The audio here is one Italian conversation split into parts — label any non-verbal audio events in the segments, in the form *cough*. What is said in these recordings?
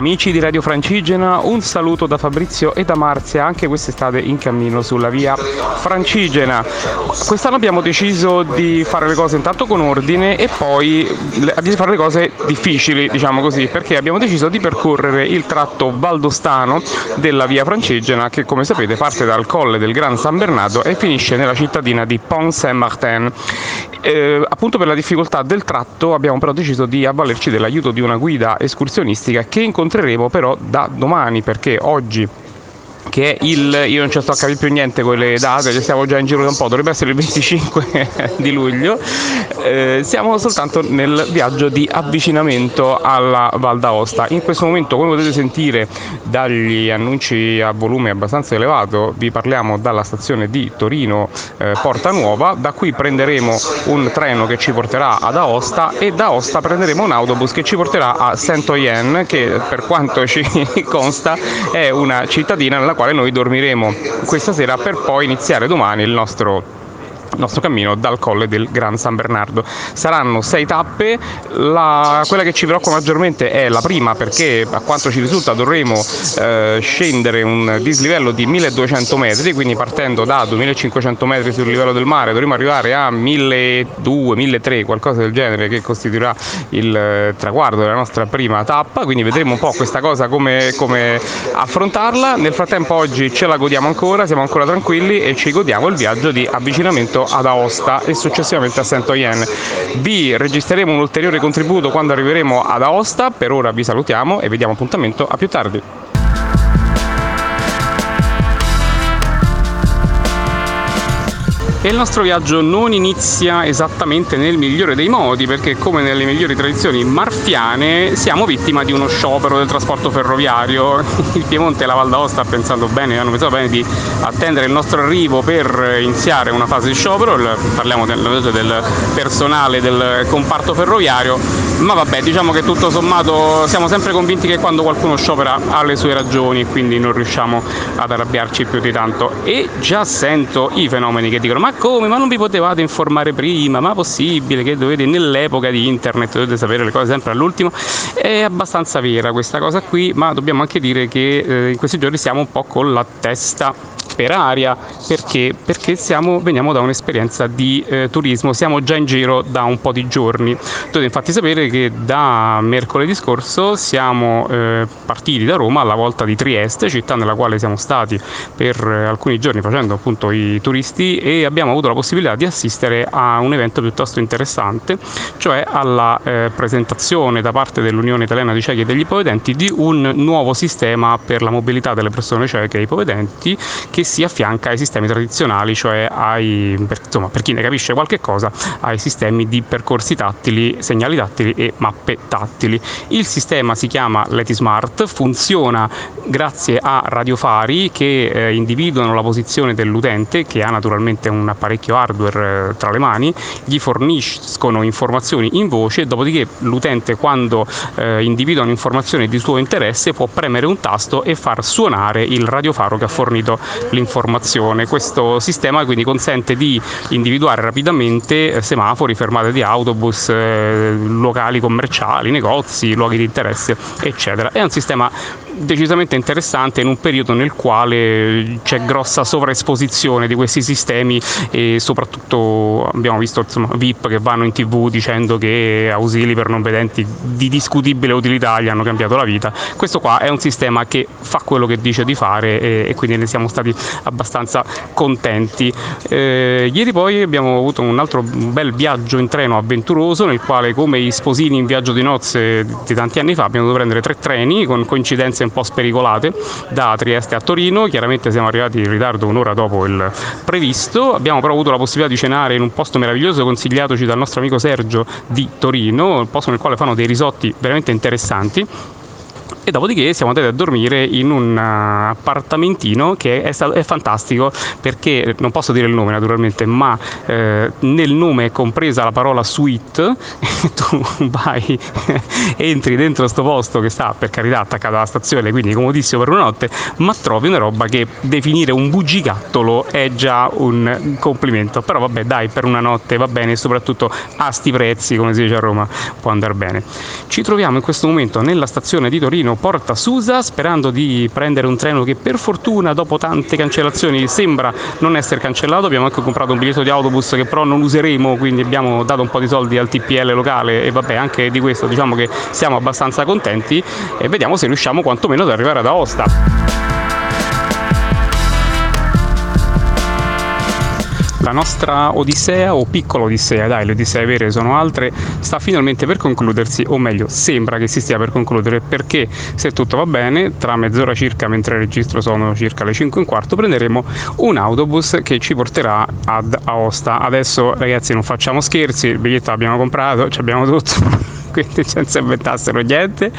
Amici di Radio Francigena, un saluto da Fabrizio e da Marzia, anche quest'estate in cammino sulla via Francigena. Quest'anno abbiamo deciso di fare le cose intanto con ordine e poi di fare le cose difficili, diciamo così, perché abbiamo deciso di percorrere il tratto valdostano della via Francigena che come sapete parte dal colle del Gran San Bernardo e finisce nella cittadina di Pont-Saint-Martin. Eh, appunto per la difficoltà del tratto abbiamo però deciso di avvalerci dell'aiuto di una guida escursionistica che incontreremo però da domani perché oggi che è il io non ci sto a capire più niente con le date, ci stiamo già in giro da un po', dovrebbe essere il 25 *laughs* di luglio. Eh, siamo soltanto nel viaggio di avvicinamento alla Val d'Aosta. In questo momento, come potete sentire dagli annunci a volume abbastanza elevato, vi parliamo dalla stazione di Torino eh, Porta Nuova, da qui prenderemo un treno che ci porterà ad Aosta e da Aosta prenderemo un autobus che ci porterà a Saint-Oyen che per quanto ci *laughs* consta è una cittadina nella quale noi dormiremo. Questa sera per poi iniziare domani il nostro nostro cammino dal colle del Gran San Bernardo. Saranno sei tappe, la, quella che ci preoccupa maggiormente è la prima perché a quanto ci risulta dovremo eh, scendere un dislivello di 1200 metri, quindi partendo da 2500 metri sul livello del mare dovremo arrivare a 1200, 1300, qualcosa del genere che costituirà il eh, traguardo della nostra prima tappa, quindi vedremo un po' questa cosa come, come affrontarla. Nel frattempo oggi ce la godiamo ancora, siamo ancora tranquilli e ci godiamo il viaggio di avvicinamento contributo ad Aosta e successivamente a Saint-Oyen. Vi registreremo un ulteriore contributo quando arriveremo ad Aosta, per ora vi salutiamo e vi diamo appuntamento a più tardi. E il nostro viaggio non inizia esattamente nel migliore dei modi, perché come nelle migliori tradizioni marfiane siamo vittima di uno sciopero del trasporto ferroviario. *laughs* Il Piemonte e la Val d'Aosta pensando bene, hanno pensato bene di attendere il nostro arrivo per iniziare una fase di sciopero, parliamo del, del personale del comparto ferroviario, ma vabbè, diciamo che tutto sommato siamo sempre convinti che quando qualcuno sciopera ha le sue ragioni, quindi non riusciamo ad arrabbiarci più di tanto. E già sento i fenomeni che dicono ma come? Ma non vi potevate informare prima? Ma possibile che dovete nell'epoca di internet dovete sapere le cose sempre all'ultimo? È abbastanza vera questa cosa qui, ma dobbiamo anche dire che eh, in questi giorni siamo un po' con la testa per aria perché, perché siamo, veniamo da un'esperienza di eh, turismo, siamo già in giro da un po' di giorni. Dovete infatti sapere che da mercoledì scorso siamo eh, partiti da Roma alla volta di Trieste, città nella quale siamo stati per eh, alcuni giorni facendo appunto i turisti e abbiamo avuto la possibilità di assistere a un evento piuttosto interessante, cioè alla eh, presentazione da parte dell'Unione Italiana di Ciechi e degli Ipovedenti di un nuovo sistema per la mobilità delle persone cieche e ipovedenti che si affianca ai sistemi tradizionali, cioè ai, per, insomma, per chi ne capisce qualche cosa, ai sistemi di percorsi tattili, segnali tattili e mappe tattili. Il sistema si chiama Leti Smart, funziona grazie a radiofari che eh, individuano la posizione dell'utente, che ha naturalmente un apparecchio hardware eh, tra le mani, gli forniscono informazioni in voce, dopodiché l'utente quando eh, individua un'informazione di suo interesse può premere un tasto e far suonare il radiofaro che ha fornito l'informazione. Questo sistema quindi consente di individuare rapidamente eh, semafori, fermate di autobus, eh, locali commerciali, negozi, luoghi di interesse, eccetera. È un sistema decisamente interessante in un periodo nel quale c'è grossa sovraesposizione di questi sistemi e soprattutto abbiamo visto insomma, VIP che vanno in tv dicendo che ausili per non vedenti di discutibile utilità gli hanno cambiato la vita. Questo qua è un sistema che fa quello che dice di fare e, e quindi ne siamo stati abbastanza contenti. Eh, ieri poi abbiamo avuto un altro bel viaggio in treno avventuroso nel quale come i sposini in viaggio di nozze di tanti anni fa abbiamo dovuto prendere tre treni con coincidenze un po' spericolate da Trieste a Torino, chiaramente siamo arrivati in ritardo un'ora dopo il previsto, abbiamo però avuto la possibilità di cenare in un posto meraviglioso consigliatoci dal nostro amico Sergio di Torino, un posto nel quale fanno dei risotti veramente interessanti e dopodiché siamo andati a dormire in un uh, appartamentino che è, stato, è fantastico perché non posso dire il nome naturalmente ma eh, nel nome è compresa la parola suite *laughs* tu vai *laughs* entri dentro questo posto che sta per carità attaccato alla stazione quindi comodissimo per una notte ma trovi una roba che definire un bugigattolo è già un complimento. Però vabbè dai per una notte va bene soprattutto a sti prezzi come si dice a Roma può andare bene. Ci troviamo in questo momento nella stazione di Torino vicino Porta Susa, sperando di prendere un treno che per fortuna dopo tante cancellazioni sembra non essere cancellato. Abbiamo anche comprato un biglietto di autobus che però non useremo, quindi abbiamo dato un po' di soldi al TPL locale e vabbè, anche di questo diciamo che siamo abbastanza contenti e vediamo se riusciamo quantomeno ad arrivare ad Aosta. La nostra odissea o piccola odissea, dai, le odissee vere sono altre, sta finalmente per concludersi, o meglio, sembra che si stia per concludere, perché se tutto va bene, tra mezz'ora circa, mentre registro sono circa le 5 e un quarto, prenderemo un autobus che ci porterà ad Aosta. Adesso ragazzi non facciamo scherzi, il biglietto l'abbiamo comprato, ci abbiamo tutto quindi *laughs* senza inventassero niente,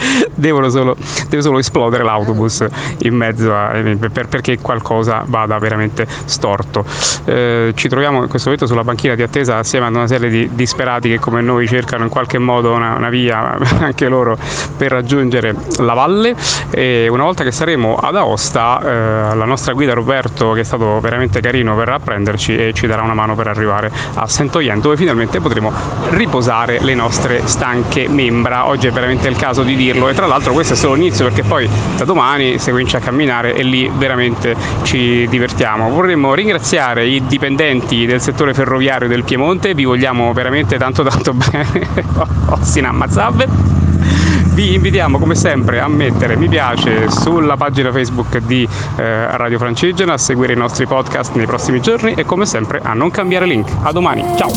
solo, deve solo esplodere l'autobus in mezzo a, per, perché qualcosa vada veramente storto. Eh, ci troviamo in questo momento sulla banchina di attesa assieme ad una serie di disperati che come noi cercano in qualche modo una, una via *laughs* anche loro per raggiungere la valle e una volta che saremo ad Aosta eh, la nostra guida Roberto che è stato veramente carino verrà a prenderci e ci darà una mano per arrivare a Saint-Oyen dove finalmente potremo riposare le nostre stanche anche membra, oggi è veramente il caso di dirlo e tra l'altro questo è solo l'inizio perché poi da domani si comincia a camminare e lì veramente ci divertiamo. Vorremmo ringraziare i dipendenti del settore ferroviario del Piemonte, vi vogliamo veramente tanto tanto *laughs* bene, Ossina Ammazzabbe vi invitiamo come sempre a mettere mi piace sulla pagina Facebook di eh, Radio Francigena, a seguire i nostri podcast nei prossimi giorni e come sempre a non cambiare link. A domani, ciao!